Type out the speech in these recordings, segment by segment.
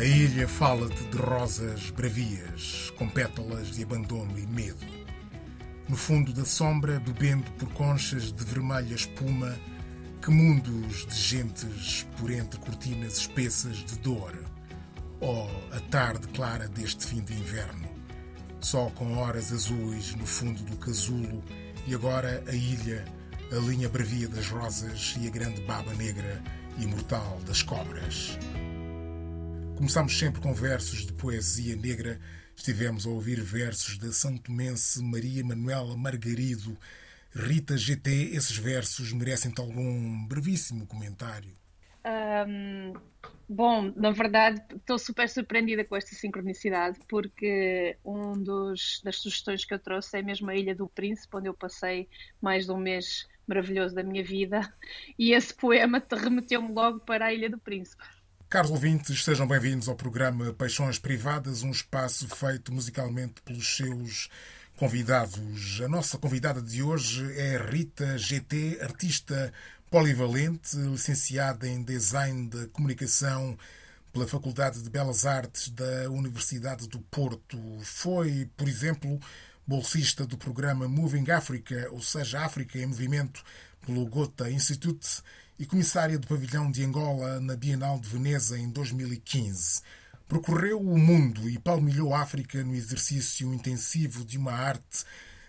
A ilha fala-te de rosas bravias, com pétalas de abandono e medo. No fundo da sombra, bebendo por conchas de vermelha espuma, que mundos de gentes por entre cortinas espessas de dor. Oh, a tarde clara deste fim de inverno, só com horas azuis no fundo do casulo, e agora a ilha, a linha bravia das rosas e a grande baba negra imortal das cobras. Começamos sempre com versos de poesia negra. Estivemos a ouvir versos da São Tomense Maria Manuela Margarido. Rita GT, esses versos merecem-te algum brevíssimo comentário? Um, bom, na verdade, estou super surpreendida com esta sincronicidade, porque um dos, das sugestões que eu trouxe é mesmo a Ilha do Príncipe, onde eu passei mais de um mês maravilhoso da minha vida, e esse poema remeteu-me logo para a Ilha do Príncipe. Caros ouvintes, sejam bem-vindos ao programa Paixões Privadas, um espaço feito musicalmente pelos seus convidados. A nossa convidada de hoje é Rita GT, artista polivalente, licenciada em Design de Comunicação pela Faculdade de Belas Artes da Universidade do Porto. Foi, por exemplo, bolsista do programa Moving Africa, ou seja, África em Movimento, pelo Gotha Institute e comissária do pavilhão de Angola na Bienal de Veneza em 2015. Percorreu o mundo e palmilhou a África no exercício intensivo de uma arte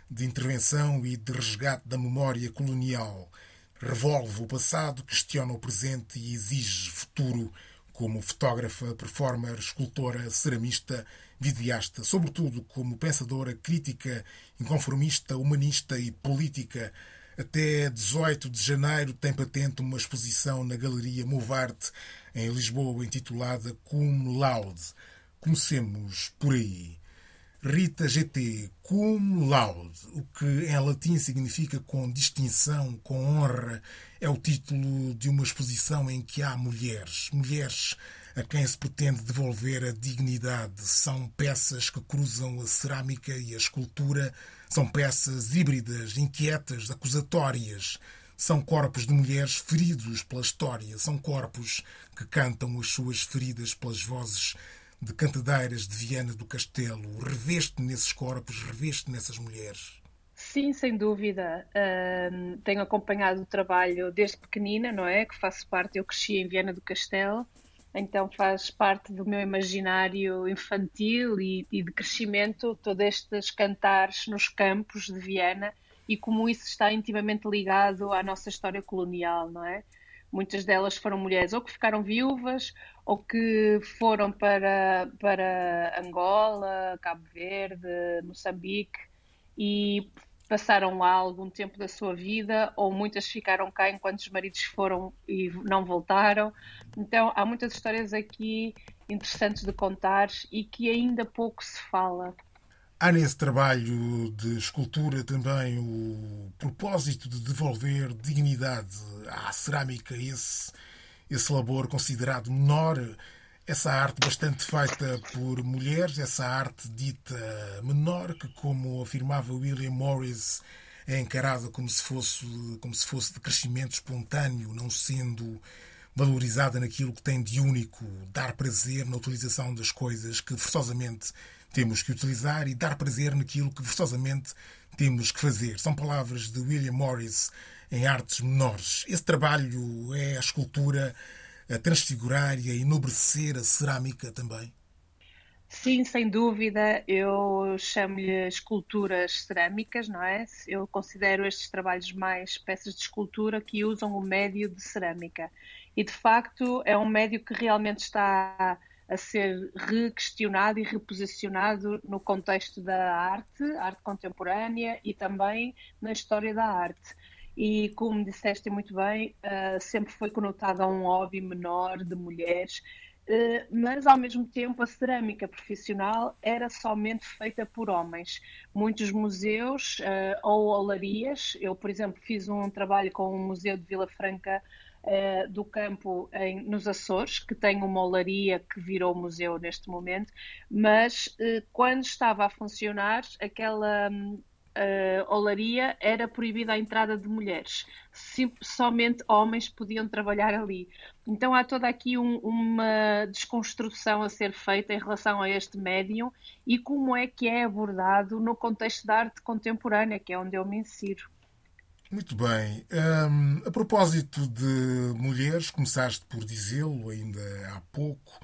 de intervenção e de resgate da memória colonial. Revolve o passado, questiona o presente e exige futuro como fotógrafa, performer, escultora, ceramista, videasta, sobretudo como pensadora crítica, inconformista, humanista e política, até 18 de janeiro tem patente uma exposição na Galeria Movarte, em Lisboa, intitulada Cum Laude. Comecemos por aí. Rita GT, cum laude, o que em latim significa com distinção, com honra, é o título de uma exposição em que há mulheres, mulheres a quem se pretende devolver a dignidade. São peças que cruzam a cerâmica e a escultura, são peças híbridas, inquietas, acusatórias. São corpos de mulheres feridos pela história, são corpos que cantam as suas feridas pelas vozes de cantadeiras de Viana do Castelo. Reveste nesses corpos, reveste nessas mulheres. Sim, sem dúvida. Uh, tenho acompanhado o trabalho desde pequenina, não é? Que faço parte, eu cresci em Viana do Castelo então faz parte do meu imaginário infantil e, e de crescimento todos estes cantares nos campos de Viena e como isso está intimamente ligado à nossa história colonial, não é? Muitas delas foram mulheres ou que ficaram viúvas ou que foram para, para Angola, Cabo Verde, Moçambique e passaram lá algum tempo da sua vida, ou muitas ficaram cá enquanto os maridos foram e não voltaram. Então há muitas histórias aqui interessantes de contar e que ainda pouco se fala. Há nesse trabalho de escultura também o propósito de devolver dignidade à cerâmica, esse, esse labor considerado menor essa arte bastante feita por mulheres, essa arte dita menor, que, como afirmava William Morris, é encarada como se fosse, como se fosse de crescimento espontâneo, não sendo valorizada naquilo que tem de único, dar prazer na utilização das coisas que forçosamente temos que utilizar e dar prazer naquilo que forçosamente temos que fazer. São palavras de William Morris em artes menores. Esse trabalho é a escultura a transfigurar e a enobrecer a cerâmica também? Sim, sem dúvida. Eu chamo-lhe esculturas cerâmicas, não é? Eu considero estes trabalhos mais peças de escultura que usam o médio de cerâmica. E, de facto, é um médio que realmente está a ser requestionado e reposicionado no contexto da arte, arte contemporânea e também na história da arte e, como disseste muito bem, uh, sempre foi conotado a um hobby menor de mulheres, uh, mas ao mesmo tempo a cerâmica profissional era somente feita por homens. Muitos museus uh, ou olarias, eu, por exemplo, fiz um trabalho com o Museu de Vila Franca do campo em, nos Açores, que tem uma olaria que virou museu neste momento, mas quando estava a funcionar, aquela uh, olaria era proibida a entrada de mulheres. Sim, somente homens podiam trabalhar ali. Então há toda aqui um, uma desconstrução a ser feita em relação a este médium e como é que é abordado no contexto da arte contemporânea, que é onde eu me insiro. Muito bem. Um, a propósito de mulheres, começaste por dizê-lo ainda há pouco,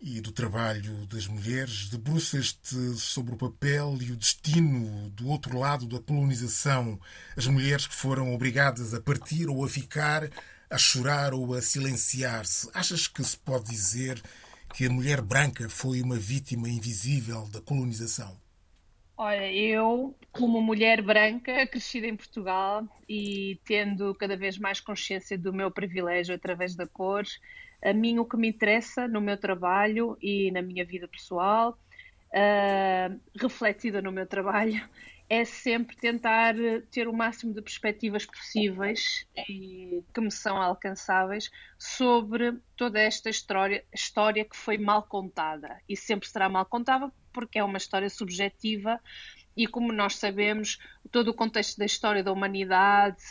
e do trabalho das mulheres, debruças-te sobre o papel e o destino do outro lado da colonização, as mulheres que foram obrigadas a partir ou a ficar, a chorar ou a silenciar-se. Achas que se pode dizer que a mulher branca foi uma vítima invisível da colonização? Olha, eu, como mulher branca, crescida em Portugal e tendo cada vez mais consciência do meu privilégio através da cor, a mim o que me interessa no meu trabalho e na minha vida pessoal, uh, refletida no meu trabalho, é sempre tentar ter o máximo de perspectivas possíveis e que me são alcançáveis sobre toda esta história, história que foi mal contada. E sempre será mal contada porque é uma história subjetiva e, como nós sabemos, todo o contexto da história da humanidade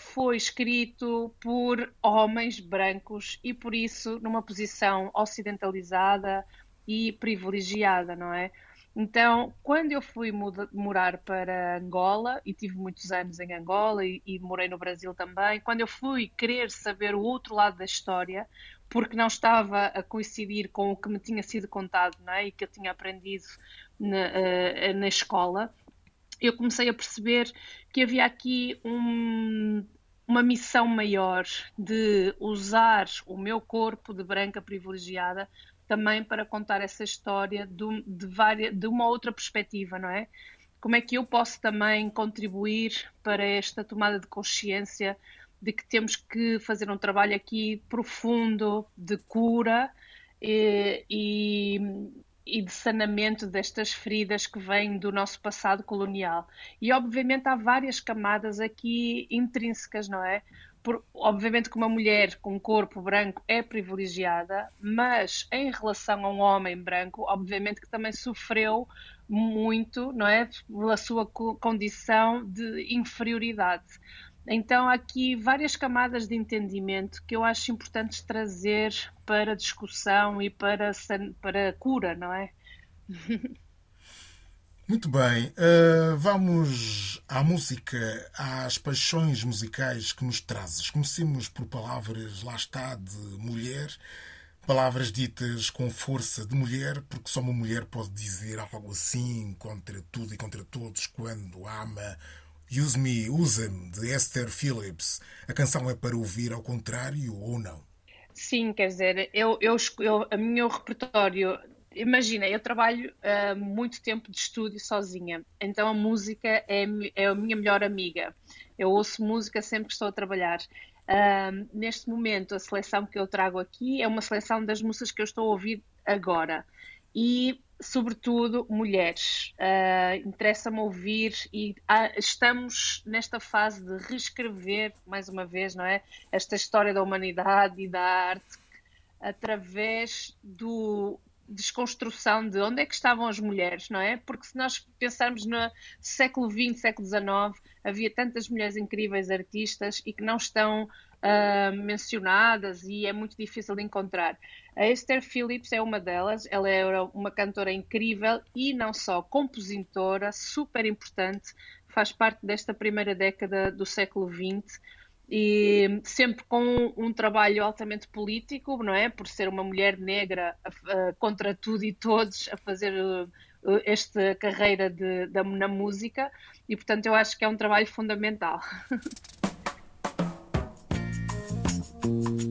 foi escrito por homens brancos e, por isso, numa posição ocidentalizada e privilegiada, não é? Então, quando eu fui morar para Angola, e tive muitos anos em Angola e, e, morei no Brasil também, quando eu fui querer saber o outro lado da história, porque não estava a coincidir com o que me tinha sido contado não é? e que eu tinha aprendido na, uh, na escola, eu comecei a perceber que havia aqui um, uma missão maior de usar o meu corpo de branca privilegiada também para contar essa história de, de, várias, de uma outra perspectiva, não é? Como é que eu posso também contribuir para esta tomada de consciência de que temos que fazer um trabalho aqui profundo de cura e, e, e, de sanamento destas feridas que vêm do nosso passado colonial. E obviamente há várias camadas aqui intrínsecas, não é? Por, obviamente que uma mulher com corpo branco é privilegiada, mas em relação a um homem branco, obviamente que também sofreu muito, não é? Pela sua condição de inferioridade. Então, há aqui várias camadas de entendimento que eu acho importantes trazer para discussão e para, para cura, não é? Muito bem, uh, vamos à música, às paixões musicais que nos trazes. Comecemos por palavras, lá está, de mulher, palavras ditas com força de mulher, porque só uma mulher pode dizer algo assim contra tudo e contra todos quando ama Use Me, Usa-me, de Esther Phillips. A canção é para ouvir ao contrário ou não? Sim, quer dizer, eu, eu, eu a meu repertório imagina, eu trabalho uh, muito tempo de estúdio sozinha, então a música é, é a minha melhor amiga. Eu ouço música sempre que estou a trabalhar. Uh, neste momento, a seleção que eu trago aqui é uma seleção das músicas que eu estou a ouvir agora. E sobretudo mulheres. Uh, Interessa-me ouvir e uh, estamos nesta fase de reescrever, mais uma vez, não é? Esta história da humanidade e da arte através do desconstrução de onde é que estavam as mulheres, não é? Porque se nós pensarmos no século XX, século XIX, havia tantas mulheres incríveis artistas e que não estão uh, mencionadas e é muito difícil de encontrar. A Esther Phillips é uma delas, ela é uma cantora incrível e não só compositora, super importante, faz parte desta primeira década do século XX e sempre com um trabalho altamente político, não é? Por ser uma mulher negra contra tudo e todos a fazer uh, esta carreira de, de, na música e portanto eu acho que é um trabalho fundamental. Thank you.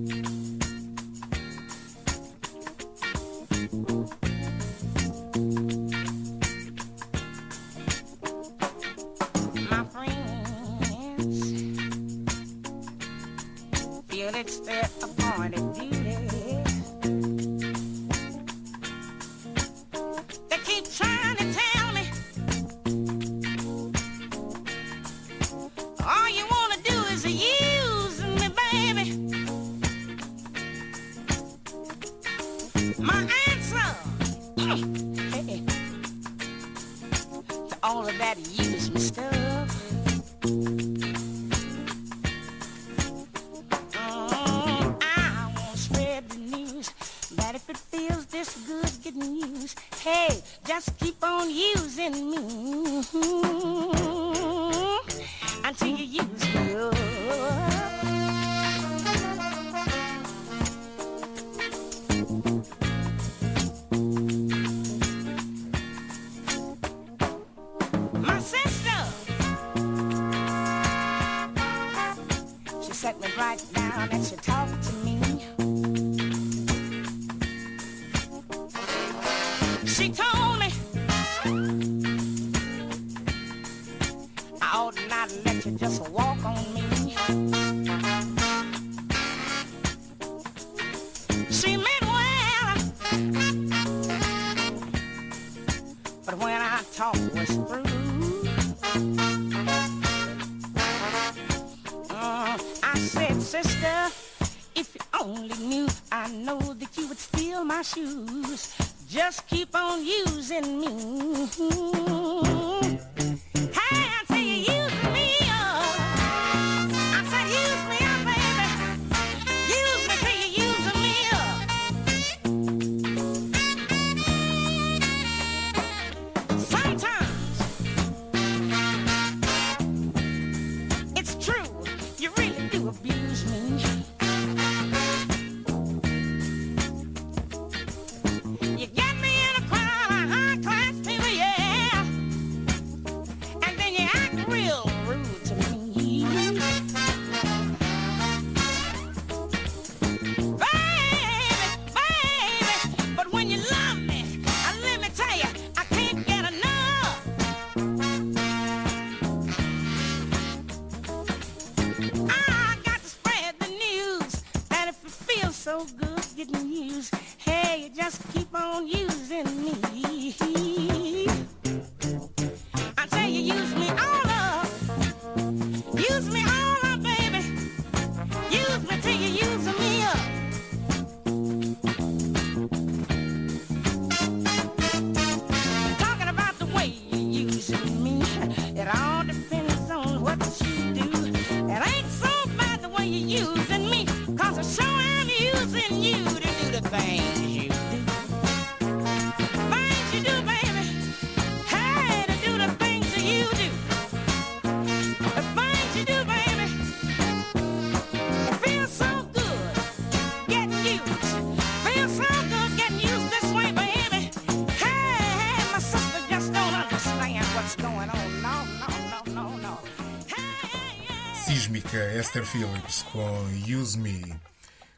Sísmica Esther Phillips com Use Me.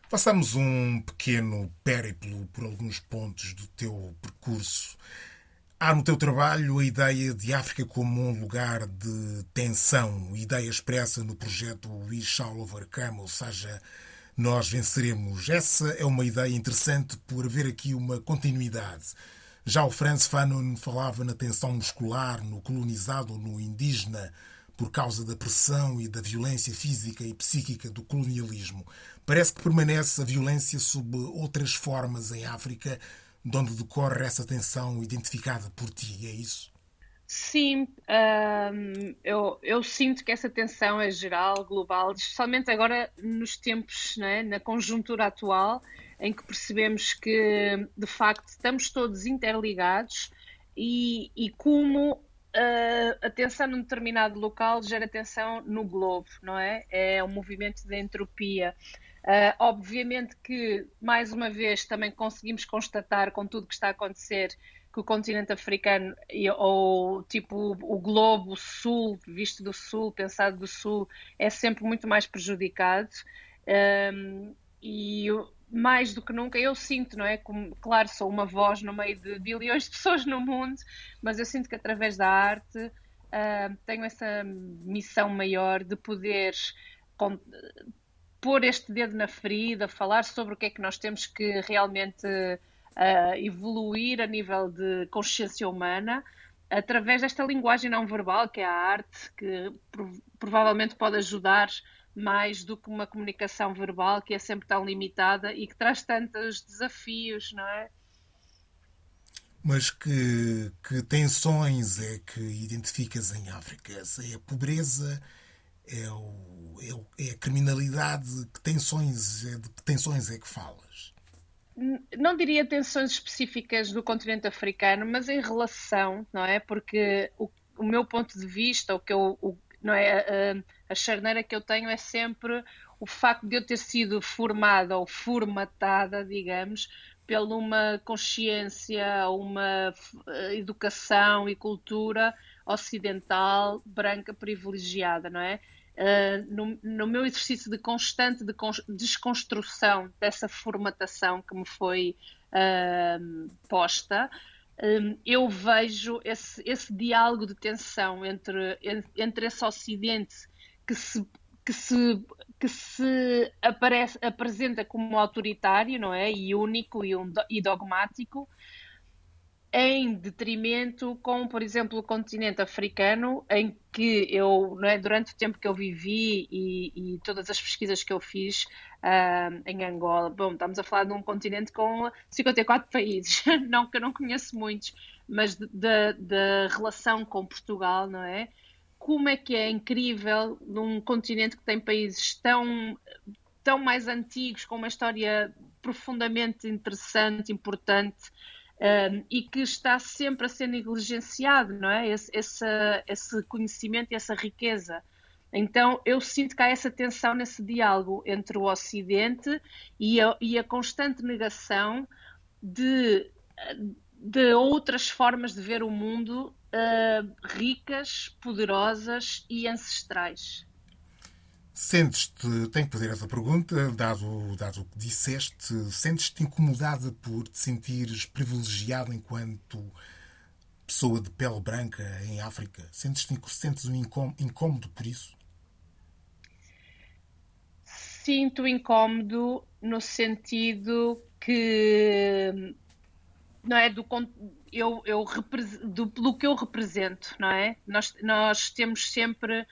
Façamos um pequeno périplo por alguns pontos do teu percurso. Há no teu trabalho a ideia de África como um lugar de tensão, ideia expressa no projeto We Shall Overcome, ou seja, nós venceremos. Essa é uma ideia interessante por haver aqui uma continuidade. Já o Franz Fanon falava na tensão muscular, no colonizado, no indígena, por causa da pressão e da violência física e psíquica do colonialismo. Parece que permanece a violência sob outras formas em África, de onde decorre essa tensão identificada por ti, é isso? Sim, hum, eu, eu sinto que essa tensão é geral, global, especialmente agora nos tempos, né, na conjuntura atual, em que percebemos que, de facto, estamos todos interligados e, e como a tensão num determinado local gera tensão no globo, não é? É um movimento de entropia. Uh, obviamente que, mais uma vez, também conseguimos constatar com tudo que está a acontecer que o continente africano e- ou tipo o globo sul, visto do sul, pensado do sul, é sempre muito mais prejudicado. Um, e eu- mais do que nunca eu sinto, não é? Como, claro, sou uma voz no meio de bilhões de pessoas no mundo, mas eu sinto que através da arte ah, tenho essa missão maior de poder con- pôr este dedo na ferida, falar sobre o que é que nós temos que realmente ah, evoluir a nível de consciência humana através desta linguagem não verbal que é a arte, que prov- provavelmente pode ajudar mais do que uma comunicação verbal que é sempre tão limitada e que traz tantos desafios, não é? Mas que, que tensões é que identificas em África? É a pobreza? É, o, é, o- é a criminalidade? Que tensões é, de que tensões é que falas? não diria tensões específicas do continente africano, mas em relação, não é? Porque o, o meu ponto de vista, o que eu, o, não é, a, charneira que eu tenho é sempre o facto de eu ter sido formada ou formatada, digamos, pela uma consciência, uma eh, educação e cultura ocidental, branca, privilegiada, não é? Uh, no, no, meu exercício de constante de desconstrução dessa formatação que me foi uh, posta, eu vejo esse, esse, diálogo de tensão entre, entre esse Ocidente que se, que se, que se aparece, apresenta como autoritário, não é? E único e, um, e dogmático, em detrimento com, por exemplo, o continente africano, em que eu, é, durante o tempo que eu vivi e, e, todas as pesquisas que eu fiz uh, em Angola, bom, estamos a falar de um continente com 54 países, não que eu não conheço muitos, mas da relação com Portugal, não é? Como é que é incrível num continente que tem países tão, tão mais antigos, com uma história profundamente interessante, importante, um, e que está sempre a ser negligenciado, não é? Esse, esse, esse conhecimento e essa riqueza. Então, eu sinto que há essa tensão nesse diálogo entre o Ocidente e a, e a constante negação de, de outras formas de ver o mundo uh, ricas, poderosas e ancestrais. Sentes-te, tenho que fazer essa pergunta, dado, dado o que disseste, sentes-te incomodada por te sentires privilegiada enquanto pessoa de pele branca em África? Sentes-te sentes um incómodo por isso? Sinto incómodo no sentido que não é do eu, eu do, do que eu represento, não é? Nós, nós temos sempre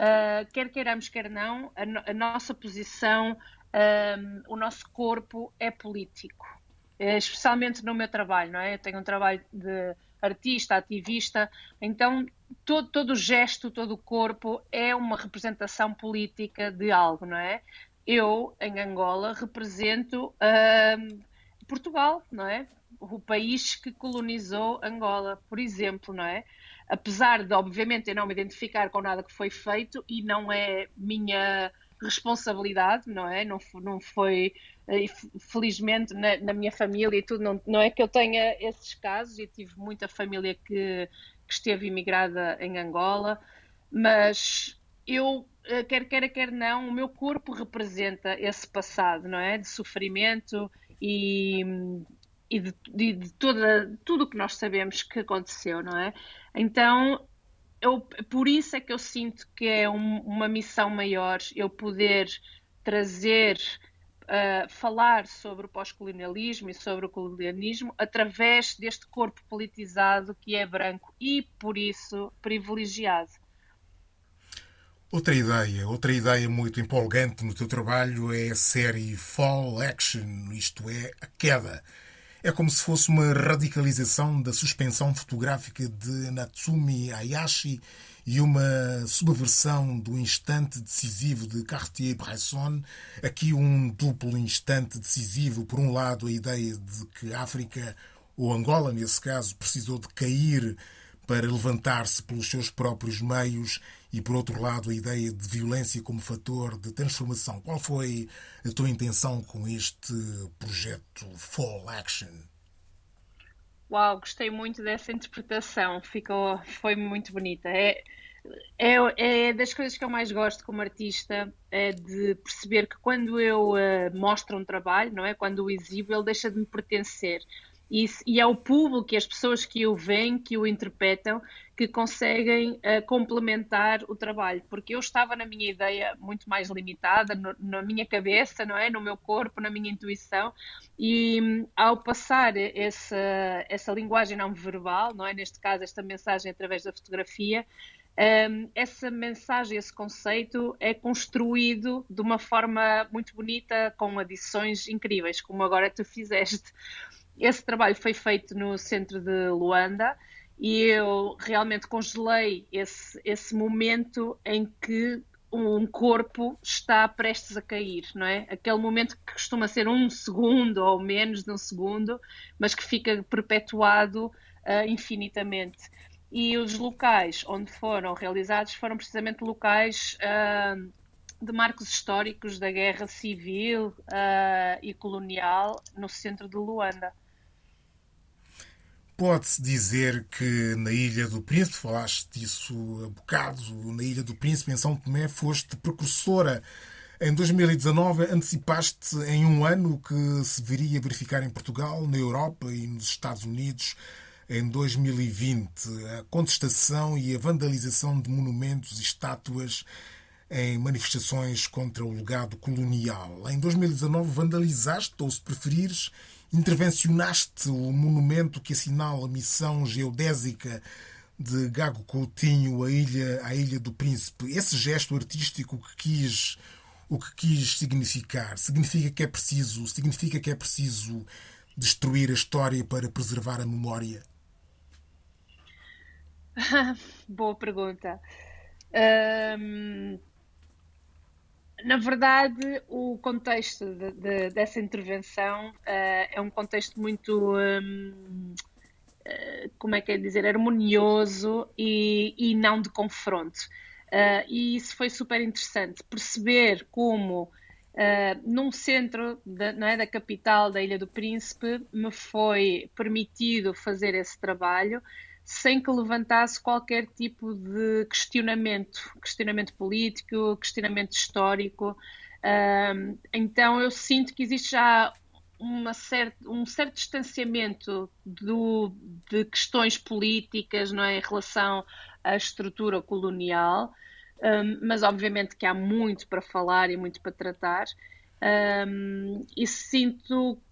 uh, quer queiramos, quer não, a, a nossa posição, o nosso corpo é político, é, especialmente no meu trabalho, não é? Eu tenho um trabalho de artista, ativista, então todo, todo gesto, todo o corpo é uma representação política de algo, não é? Eu, em Angola, represento uh, Portugal, não é? O país que colonizou Angola, por exemplo, não é? Apesar de, obviamente, eu não me identificar com nada que foi feito e não é minha responsabilidade, não é? Não, não foi, eh, felizmente, na, na, minha família e tudo, não, não é que eu tenha esses casos, e tive muita família que, que esteve imigrada em Angola, mas eu, eh, quer queira, quer não, o meu corpo representa esse passado, não é? De sofrimento e, e de, de, de toda, tudo o que nós sabemos que aconteceu, não é? Então, eu, por isso é que eu sinto que é um, uma missão maior eu poder trazer, uh, falar sobre o pós-colonialismo e sobre o colonialismo através deste corpo politizado que é branco e, por isso, privilegiado. Outra ideia, outra ideia muito empolgante no teu trabalho é a série Fall Action, isto é, a queda. É como se fosse uma radicalização da suspensão fotográfica de Natsumi Hayashi e uma subversão do instante decisivo de Cartier-Bresson. Aqui um duplo instante decisivo. Por um lado, a ideia de que a África, ou Angola nesse caso, precisou de cair para levantar-se pelos seus próprios meios e, por outro lado, a ideia de violência como fator de transformação. Qual foi a tua intenção com este projeto Fall Action? Uau, gostei muito dessa interpretação, ficou, foi muito bonita. É, é, é das coisas que eu mais gosto como artista, é de perceber que quando eu uh, mostro um trabalho, não é? Quando o exibo, ele deixa de me pertencer e, e é o público e as pessoas que o veem, que o interpretam, que conseguem uh, complementar o trabalho, porque eu estava na minha ideia muito mais limitada, no, na minha cabeça, não é? No meu corpo, na minha intuição, e um, ao passar essa, essa linguagem não verbal, não é? Neste caso, esta mensagem através da fotografia, um, essa mensagem, esse conceito é construído de uma forma muito bonita, com adições incríveis, como agora tu fizeste. Esse trabalho foi feito no centro de Luanda e eu realmente congelei esse, esse momento em que um corpo está prestes a cair, não é? Aquele momento que costuma ser um segundo ou menos de um segundo, mas que fica perpetuado uh, infinitamente. E os locais onde foram realizados foram precisamente locais uh, de marcos históricos da guerra civil uh, e colonial no centro de Luanda. Pode-se dizer que na Ilha do Príncipe, falaste disso a bocado, na Ilha do Príncipe, em São Tomé, foste precursora. Em 2019, antecipaste em um ano que se viria a verificar em Portugal, na Europa e nos Estados Unidos em 2020. A contestação e a vandalização de monumentos e estátuas em manifestações contra o legado colonial. Em 2019, vandalizaste, ou se preferires, intervencionaste o monumento que assinala a missão geodésica de Gago Coutinho à ilha, à ilha do Príncipe. Esse gesto artístico que quis o que quis significar significa que é preciso significa que é preciso destruir a história para preservar a memória. Boa pergunta. Na verdade, o contexto de, de, dessa intervenção uh, é um contexto muito, um, uh, eh, como é que é dizer, harmonioso e, e não de confronto. Uh, e isso foi super interessante, perceber como num centro não é, da capital da Ilha do Príncipe me foi permitido fazer esse trabalho sem que levantasse qualquer tipo de questionamento, questionamento político, questionamento histórico. então eu sinto que existe já uma um certo distanciamento do, de questões políticas não é, em relação à estrutura colonial, um, mas obviamente que há muito para falar e muito para tratar. Um, e sinto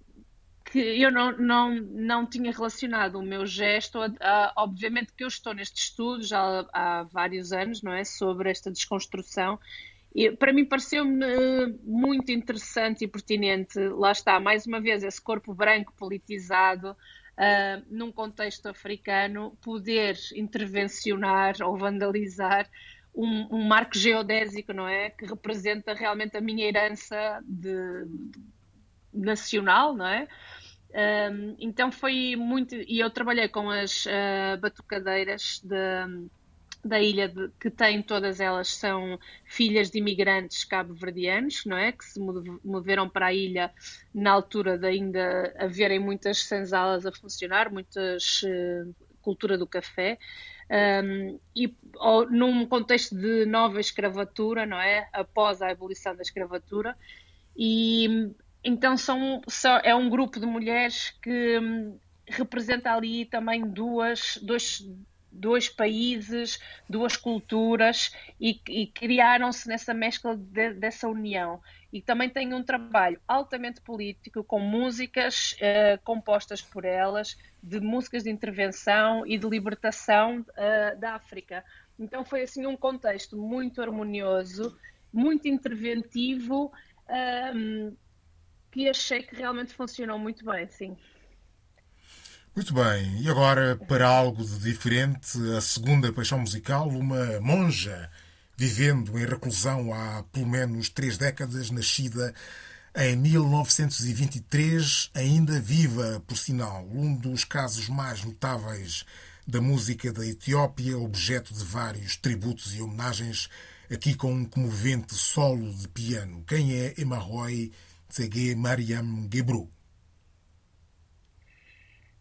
que eu não, não, não tinha relacionado o meu gesto, a, a, obviamente que eu estou neste estudo já há, há, vários anos, não é, sobre esta desconstrução, e para mim pareceu-me muito interessante e pertinente, lá está, mais uma vez, esse corpo branco politizado, uh, num contexto africano, poder intervencionar ou vandalizar um, um marco geodésico, não é, que representa realmente a minha herança de, de nacional, não é? Um, então foi muito. E eu trabalhei com as uh, batucadeiras de, da ilha, de, que têm todas elas são filhas de imigrantes cabo-verdianos, não é? Que se moveram para a ilha na altura de ainda haverem muitas senzalas a funcionar, muitas uh, cultura do café. Um, e ou, num contexto de nova escravatura, não é? Após a abolição da escravatura, e então são, são, é um grupo de mulheres que hum, representa ali também duas, dois, dois países, duas culturas e, e criaram-se nessa mescla de, dessa união. E também tem um trabalho altamente político, com músicas uh, compostas por elas, de músicas de intervenção e de libertação uh, da África. Então foi assim um contexto muito harmonioso, muito interventivo. Uh, que achei que realmente funcionou muito bem, sim. Muito bem, e agora para algo de diferente, a segunda paixão musical, uma monja vivendo em reclusão há pelo menos três décadas, nascida em 1923, ainda viva, por sinal, um dos casos mais notáveis da música da Etiópia, objeto de vários tributos e homenagens, aqui com um comovente solo de piano. Quem é Emma Roy? Tsege Mariam Gebru.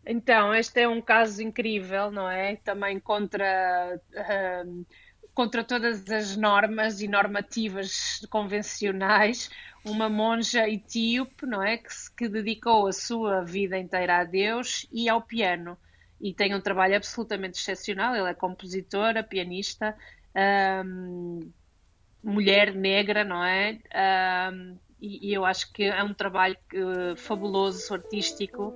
Então, este é um caso incrível, não é? Também contra, uh, contra todas as normas e normativas convencionais. Uma monja etíope, não é? Que, que dedicou a sua vida inteira a Deus e ao piano. E tem um trabalho absolutamente excepcional. Ele é compositora, pianista, um, mulher negra, não é? Um, e, e, eu acho que é um trabalho que, fabuloso, artístico,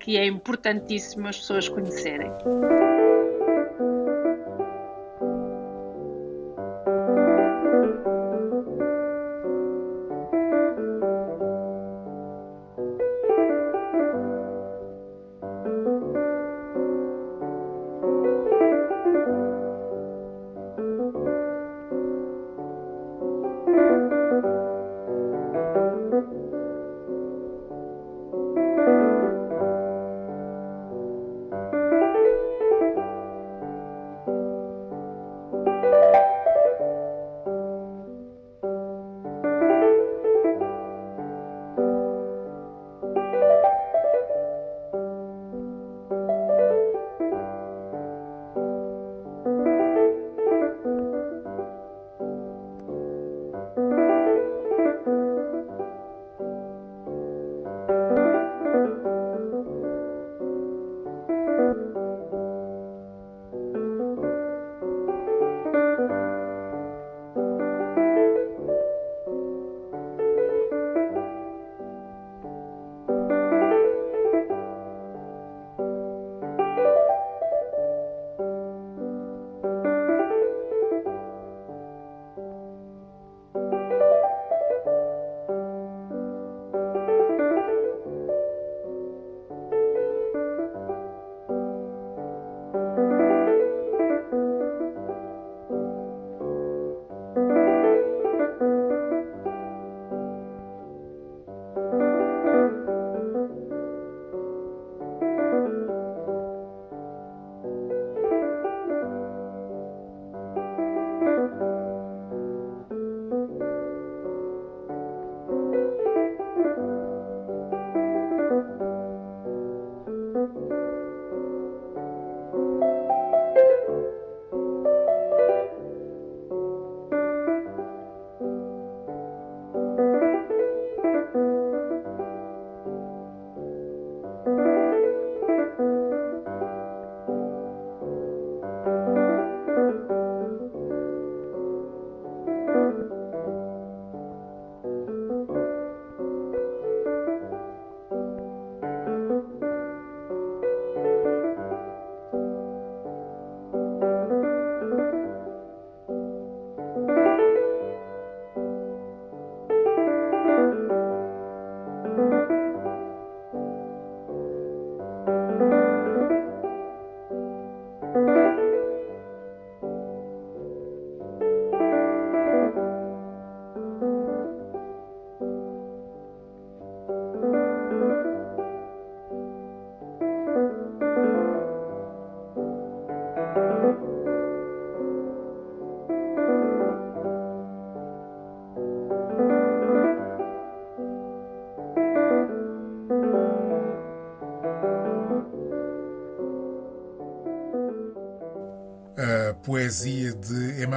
que é importantíssimo as pessoas conhecerem.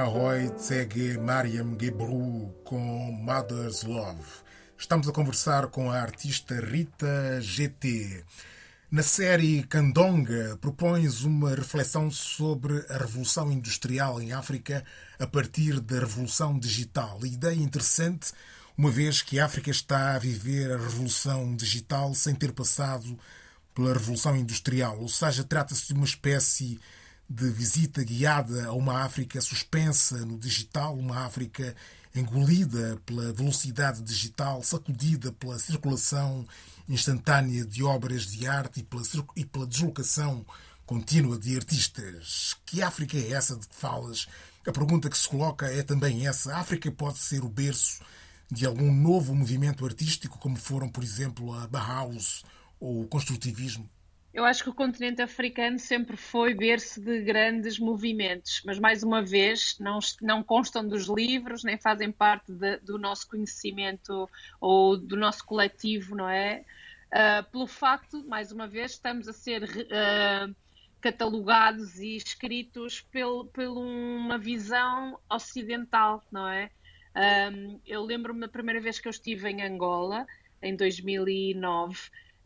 Emahoy Tsege Mariam Gebru com Mother's Love. Estamos a conversar com a artista Rita GT. Na série Candonga, propões uma reflexão sobre a revolução industrial em África a partir da revolução digital. Ideia interessante, uma vez que a África está a viver a revolução digital sem ter passado pela revolução industrial, ou seja, trata-se de uma espécie de visita guiada a uma África suspensa no digital, uma África engolida pela velocidade digital, sacudida pela circulação instantânea de obras de arte e pela, e pela deslocação contínua de artistas. Que África é essa de que falas? A pergunta que se coloca é também essa. A África pode ser o berço de algum novo movimento artístico, como foram, por exemplo, a Bauhaus ou o construtivismo? Eu acho que o continente africano sempre foi berço de grandes movimentos, mas mais uma vez não, não constam dos livros, nem fazem parte de, do nosso conhecimento ou do nosso coletivo, não é? Uh, pelo facto, mais uma vez, estamos a ser uh, catalogados e escritos por, por uma visão ocidental, não é? Eu lembro-me da primeira vez que eu estive em Angola, em 2009.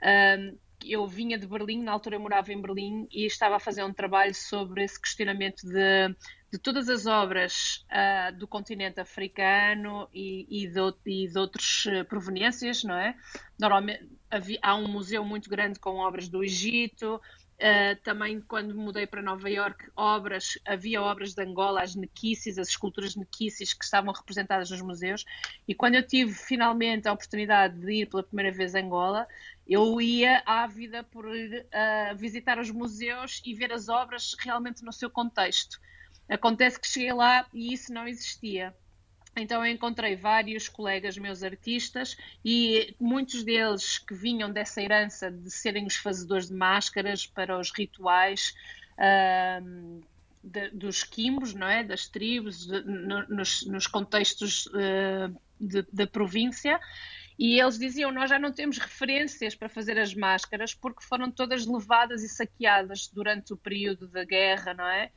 Um, eu vinha de Berlim, na altura eu morava em Berlim e estava a fazer um trabalho sobre esse questionamento de, de todas as obras uh, do continente africano e, e, de, e de outras uh, proveniências, não é? Normalmente havia, há um museu muito grande com obras do Egito, Uh, também quando mudei para Nova York, obras, havia obras de Angola, as nequices, as esculturas nequices que estavam representadas nos museus. E quando eu tive finalmente a oportunidade de ir pela primeira vez a Angola, eu ia ávida por uh, visitar os museus e ver as obras realmente no seu contexto. Acontece que cheguei lá e isso não existia. Então eu encontrei vários colegas meus artistas e muitos deles que vinham dessa herança de serem os fazedores de máscaras para os rituais uh, de, dos quimbos, não é? Das tribos, de, no, nos, nos, contextos uh, da província. E eles diziam: Nós já não temos referências para fazer as máscaras porque foram todas levadas e saqueadas durante o período da guerra, não é?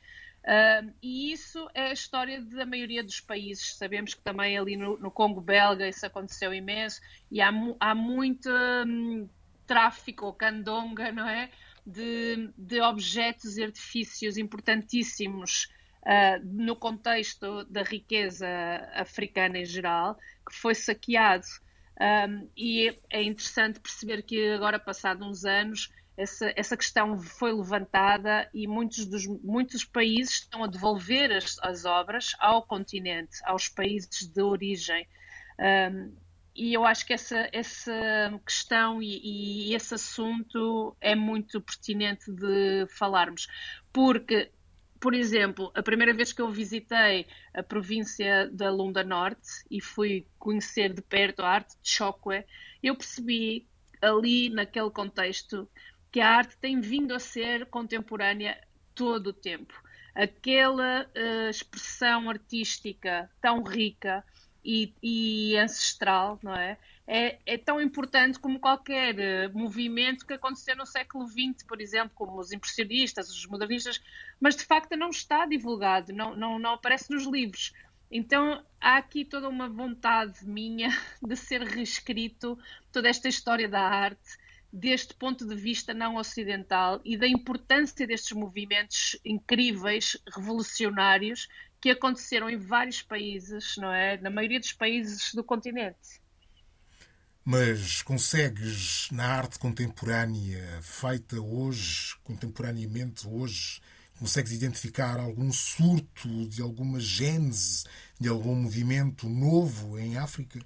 E isso é a história da maioria dos países. Sabemos que também ali no, no Congo belga isso aconteceu imenso e há, há muito hum, tráfico candonga, não é? De, de objetos e artifícios importantíssimos uh, no contexto da riqueza africana em geral, que foi saqueado. Um, e é interessante perceber que agora, passados uns anos, essa, essa questão foi levantada e muitos, dos, muitos países estão a devolver as, as obras ao continente, aos países de origem. Um, e eu acho que essa, essa questão e, e, esse assunto é muito pertinente de falarmos, porque, por exemplo, a primeira vez que eu visitei a província da Lunda Norte e fui conhecer de perto a arte de Chokwe, eu percebi ali naquele contexto que a arte tem vindo a ser contemporânea todo o tempo. Aquela uh, expressão artística tão rica e, e, ancestral, não é? é? É tão importante como qualquer uh, movimento que aconteceu no século XX, por exemplo, como os impressionistas, os modernistas, mas de facto não está divulgado, não, não, não aparece nos livros. Então há aqui toda uma vontade minha de ser reescrito toda esta história da arte deste ponto de vista não ocidental e da importância destes movimentos incríveis, revolucionários, que aconteceram em vários países, não é? Na maioria dos países do continente. Mas consegues, na arte contemporânea, feita hoje, contemporaneamente hoje, consegues identificar algum surto de alguma gênese, de algum movimento novo em África?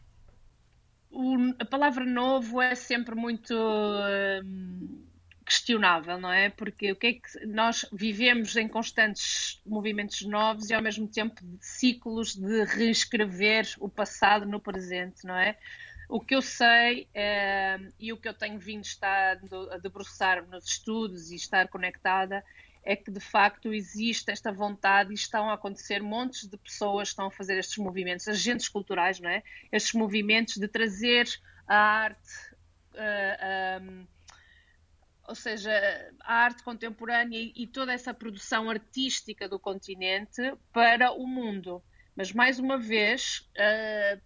o, a palavra novo é sempre muito uh, questionável, não é? Porque o que é que nós vivemos em constantes movimentos novos e ao mesmo tempo ciclos de reescrever o passado no presente, não é? O que eu sei uh, e o que eu tenho vindo estar a debruçar nos estudos e estar conectada é que de facto existe esta vontade e estão a acontecer montes de pessoas estão a fazer estes movimentos, agentes culturais, não é? Estes movimentos de trazer a arte uh, um, ou seja, a arte contemporânea e, toda essa produção artística do continente para o mundo. Mas, mais uma vez, uh,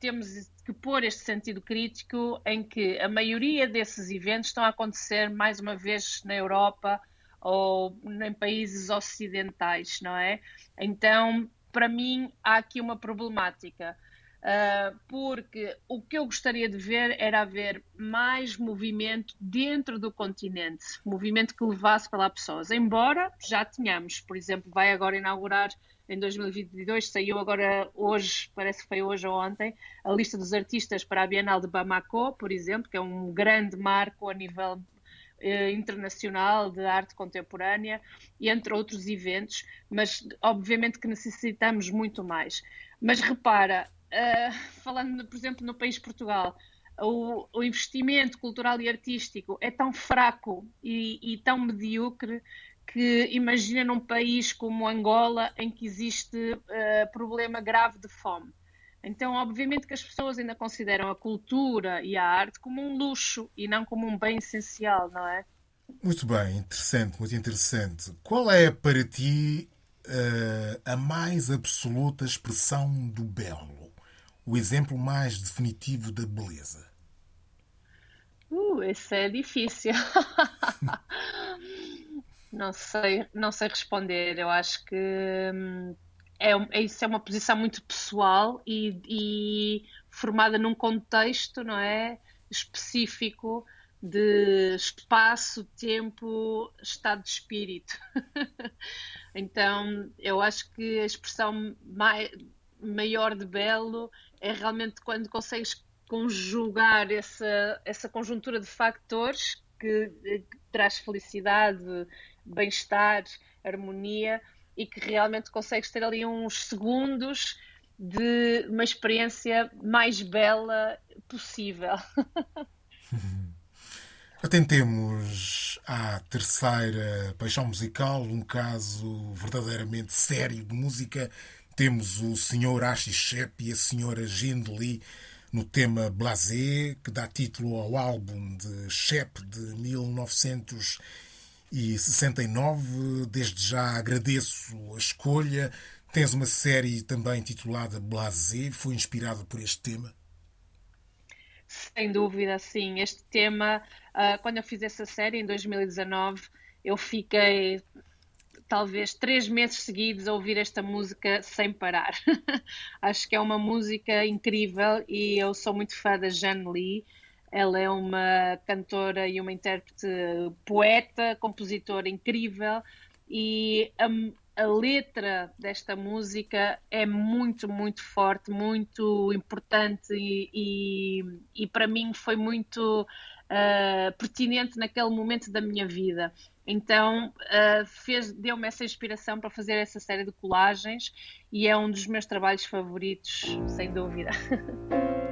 temos que pôr este sentido crítico em que a maioria desses eventos estão a acontecer, mais uma vez, na Europa ou em países ocidentais, não é? Então, para mim, há aqui uma problemática. Uh, porque o que eu gostaria de ver era haver mais movimento dentro do continente, movimento que levasse para lá pessoas. Embora já tenhamos, por exemplo, vai agora inaugurar em 2022, saiu agora hoje, parece que foi hoje ou ontem, a lista dos artistas para a Bienal de Bamako, por exemplo, que é um grande marco a nível eh, internacional de arte contemporânea, entre outros eventos, mas obviamente que necessitamos muito mais. Mas repara, uh, falando, por exemplo, no país Portugal, o, o, investimento cultural e artístico é tão fraco e, e tão medíocre que imagina num país como Angola em que existe uh, problema grave de fome. Então, obviamente que as pessoas ainda consideram a cultura e a arte como um luxo e não como um bem essencial, não é? Muito bem, interessante, muito interessante. Qual é para ti uh, a mais absoluta expressão do belo? O exemplo mais definitivo da beleza? Uh, esse é difícil. Não sei, não sei responder. Eu acho que hum, é, é, isso é uma posição muito pessoal e, e, formada num contexto, não é, específico de espaço, tempo, estado de espírito. então, eu acho que a expressão mai, maior de belo é realmente quando consegues conjugar essa, essa conjuntura de factores que, que traz felicidade, bem-estar, harmonia e que realmente consegues ter ali uns segundos de uma experiência mais bela possível. Atentemos à terceira paixão musical, um caso verdadeiramente sério de música. Temos o Sr. Ashi Shep e a Sra. Gendli no tema Blasé, que dá título ao álbum de Shep de 1900 e 69. Desde já agradeço a escolha. Tens uma série também titulada Blasé, foi inspirada por este tema? Sem dúvida, sim. Este tema, ah, quando eu fiz essa série em 2019, eu fiquei talvez três meses seguidos a ouvir esta música sem parar. Acho que é uma música incrível e eu sou muito fã da Jeanne Lee. Ela é uma cantora e uma intérprete poeta, compositora incrível e a, a, letra desta música é muito, muito forte, muito importante e, e, e para mim foi muito uh, pertinente naquele momento da minha vida. Então uh, deu-me essa inspiração para fazer essa série de colagens e é um dos meus trabalhos favoritos, sem dúvida.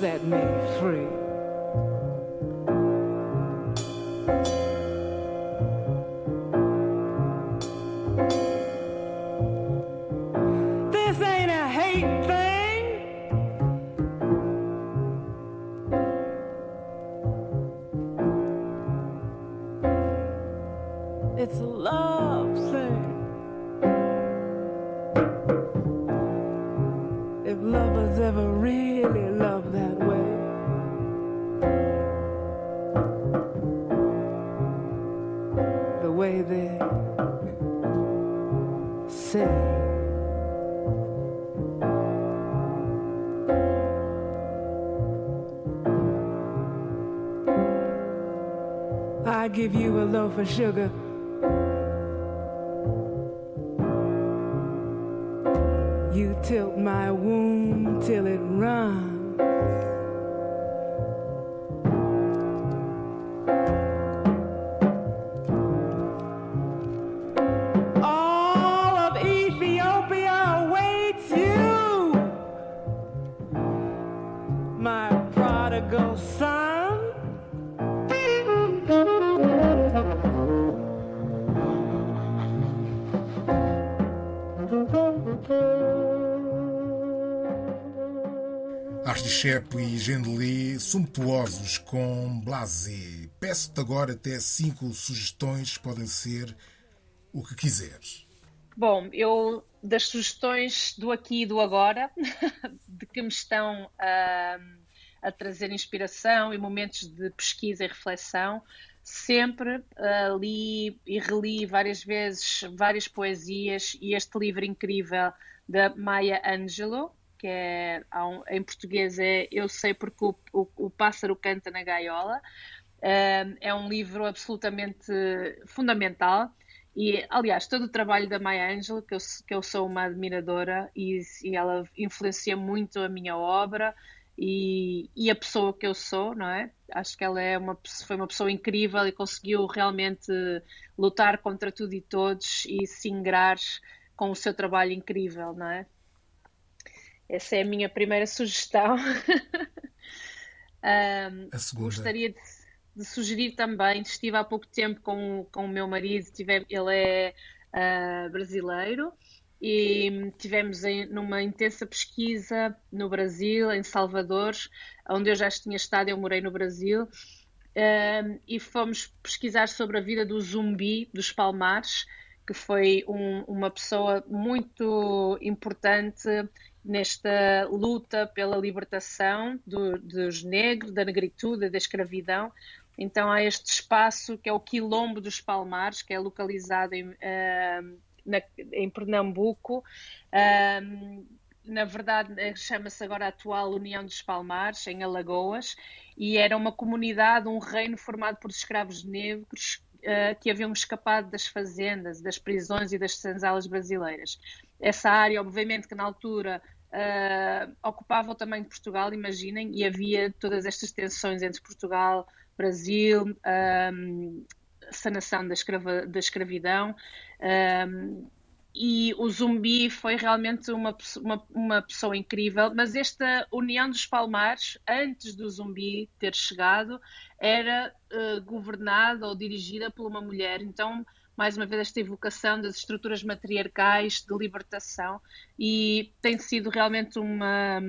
set me free. for sugar. Gendeli sumptuosos com Blase. Peço-te agora até cinco sugestões, podem ser o que quiseres. Bom, eu das sugestões do aqui e do agora, de que me estão a, a trazer inspiração e momentos de pesquisa e reflexão, sempre ah, li e reli várias vezes várias poesias e este livro incrível da Maya Angelou, que é, em português é Eu Sei Porque o, o, o Pássaro Canta na Gaiola. É um livro absolutamente fundamental. E, aliás, todo o trabalho da Maya Angelou, que eu, que eu sou uma admiradora, e, e ela influencia muito a minha obra e, e a pessoa que eu sou, não é? Acho que ela é uma, foi uma pessoa incrível e conseguiu realmente lutar contra tudo e todos e se ingrar com o seu trabalho incrível, não é? Essa é a minha primeira sugestão. Segunda. gostaria de, de sugerir também, estive há pouco tempo com, com o meu marido, tive, ele é ah, brasileiro, e tivemos em- numa intensa pesquisa no Brasil, em Salvador, onde eu já tinha estado, eu morei no Brasil, ahm, e fomos pesquisar sobre a vida do Zumbi dos Palmares, que foi um- uma pessoa muito importante nesta luta pela libertação do- dos negros, da negritude, da escravidão. Então há este espaço que é o Quilombo dos Palmares, que é localizado em, ahm, na- em Pernambuco. Ahm, na verdade, eh, chama-se agora a atual União dos Palmares, em Alagoas, e era uma comunidade, um reino formado por escravos negros uh, que haviam escapado das fazendas, das prisões e das senzalas brasileiras. Essa área, obviamente, que na altura uh, ocupava o tamanho de Portugal, imaginem, e havia todas estas tensões entre Portugal, Brasil, um, sanação da, escrava, da escravidão. Um, e o Zumbi foi realmente uma, uma, uma, pessoa incrível, mas esta União dos Palmares, antes do Zumbi ter chegado, era uh, governada ou dirigida por uma mulher. Então, mais uma vez, esta evocação das estruturas matriarcais de libertação e tem sido realmente uma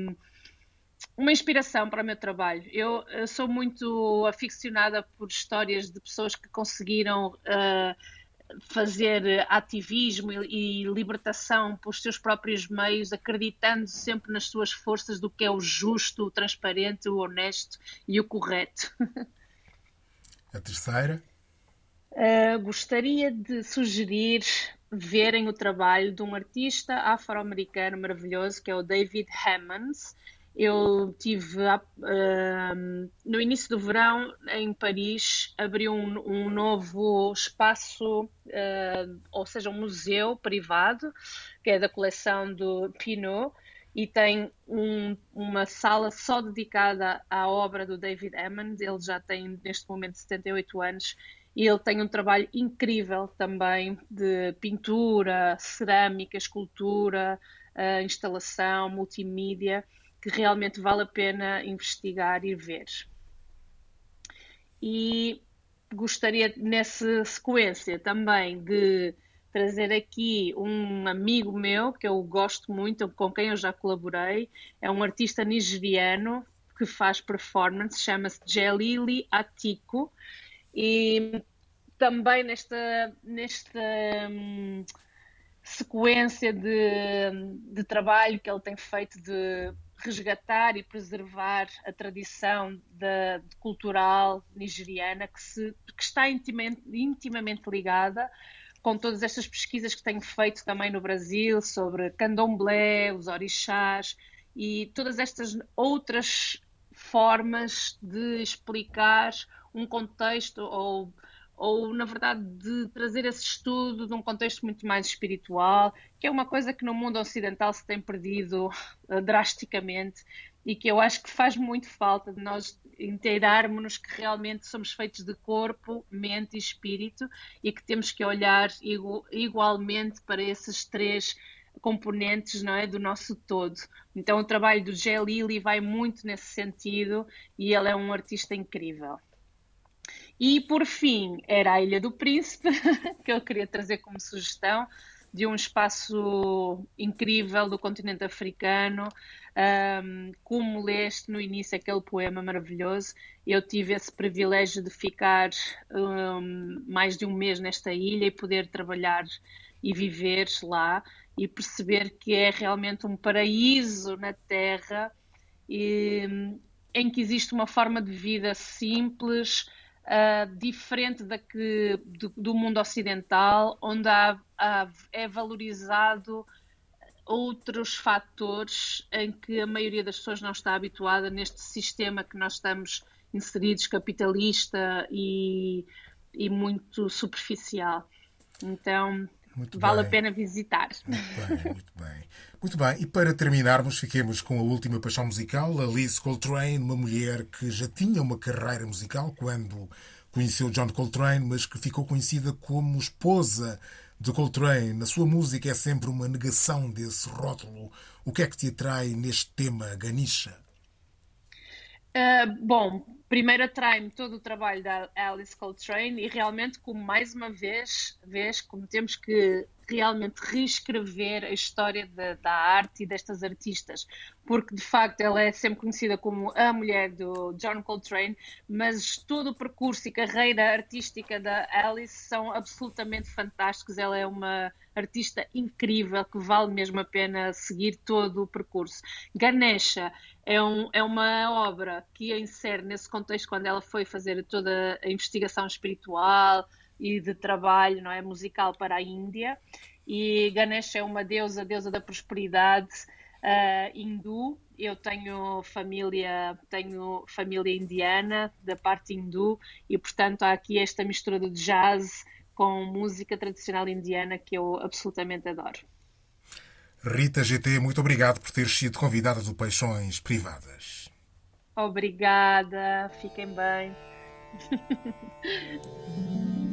uma inspiração para o meu trabalho. Eu, eu, sou muito aficionada por histórias de pessoas que conseguiram uh, fazer ativismo e, libertação por seus próprios meios, acreditando sempre nas suas forças do que é o justo, o transparente, o honesto e o correto. A terceira? Uh, gostaria de sugerir verem o trabalho de um artista afro-americano maravilhoso que é o David Hammonds. Eu tive uh, no início do verão em Paris abriu um, um novo espaço, uh, ou seja, um museu privado que é da coleção do Pinot e tem um, uma sala só dedicada à obra do David Hammond. Ele já tem neste momento 78 anos e ele tem um trabalho incrível também de pintura, cerâmica, escultura, uh, instalação, multimídia que realmente vale a pena investigar e ver. E gostaria, nessa sequência, também de trazer aqui um amigo meu que eu gosto muito, com quem eu já colaborei. É um artista nigeriano que faz performance, chama-se Jelili Atiko. E também nesta, nesta hum, sequência de, de trabalho que ele tem feito de resgatar e preservar a tradição da, cultural nigeriana que, se, que está intimamente, intimamente ligada com todas estas pesquisas que tenho feito também no Brasil sobre candomblé, os orixás e todas estas outras formas de explicar um contexto ou ou na verdade de trazer esse estudo de um contexto muito mais espiritual, que é uma coisa que no mundo ocidental se tem perdido uh, drasticamente e que eu acho que faz muito falta de nós inteirarmos-nos que realmente somos feitos de corpo, mente e espírito e que temos que olhar igualmente para esses três componentes não é, do nosso todo. Então o trabalho do Lili vai muito nesse sentido e ele é um artista incrível. E por fim, era a Ilha do Príncipe, que eu queria trazer como sugestão, de um espaço incrível do continente africano. Um, como leste no início aquele poema maravilhoso, eu tive esse privilégio de ficar um, mais de um mês nesta ilha e poder trabalhar e viver lá e perceber que é realmente um paraíso na Terra e, em que existe uma forma de vida simples, uh, diferente da que, do, do, mundo ocidental, onde há, há, é valorizado outros fatores em que a maioria das pessoas não está habituada neste sistema que nós estamos inseridos, capitalista e, e muito superficial. Então, muito vale bem. a pena visitar. Muito bem, muito bem. Muito bem, e para terminarmos, fiquemos com a última paixão musical, a Liz Coltrane, uma mulher que já tinha uma carreira musical quando conheceu John Coltrane, mas que ficou conhecida como esposa de Coltrane. Na sua música é sempre uma negação desse rótulo. O que é que te atrai neste tema, Ganisha? Uh, bom, primeiro atrai-me todo o trabalho da Alice Coltrane e realmente, como mais uma vez, vez como temos que realmente reescrever a história da, da, arte e destas artistas, porque de facto ela é sempre conhecida como a mulher do John Coltrane, mas todo o percurso e carreira artística da Alice são absolutamente fantásticos. Ela é uma artista incrível que vale mesmo a pena seguir todo o percurso. Ganesha é, um, é uma obra que a insere nesse contexto quando ela foi fazer toda a investigação espiritual e de trabalho não é musical para a Índia e Ganesha é uma deusa, deusa da prosperidade uh, hindu. Eu tenho família, tenho família indiana da parte hindu e portanto há aqui esta mistura de jazz com música tradicional indiana que eu absolutamente adoro. Rita GT, muito obrigado por ter sido convidada do Peixões Privadas. Obrigada, fiquem bem.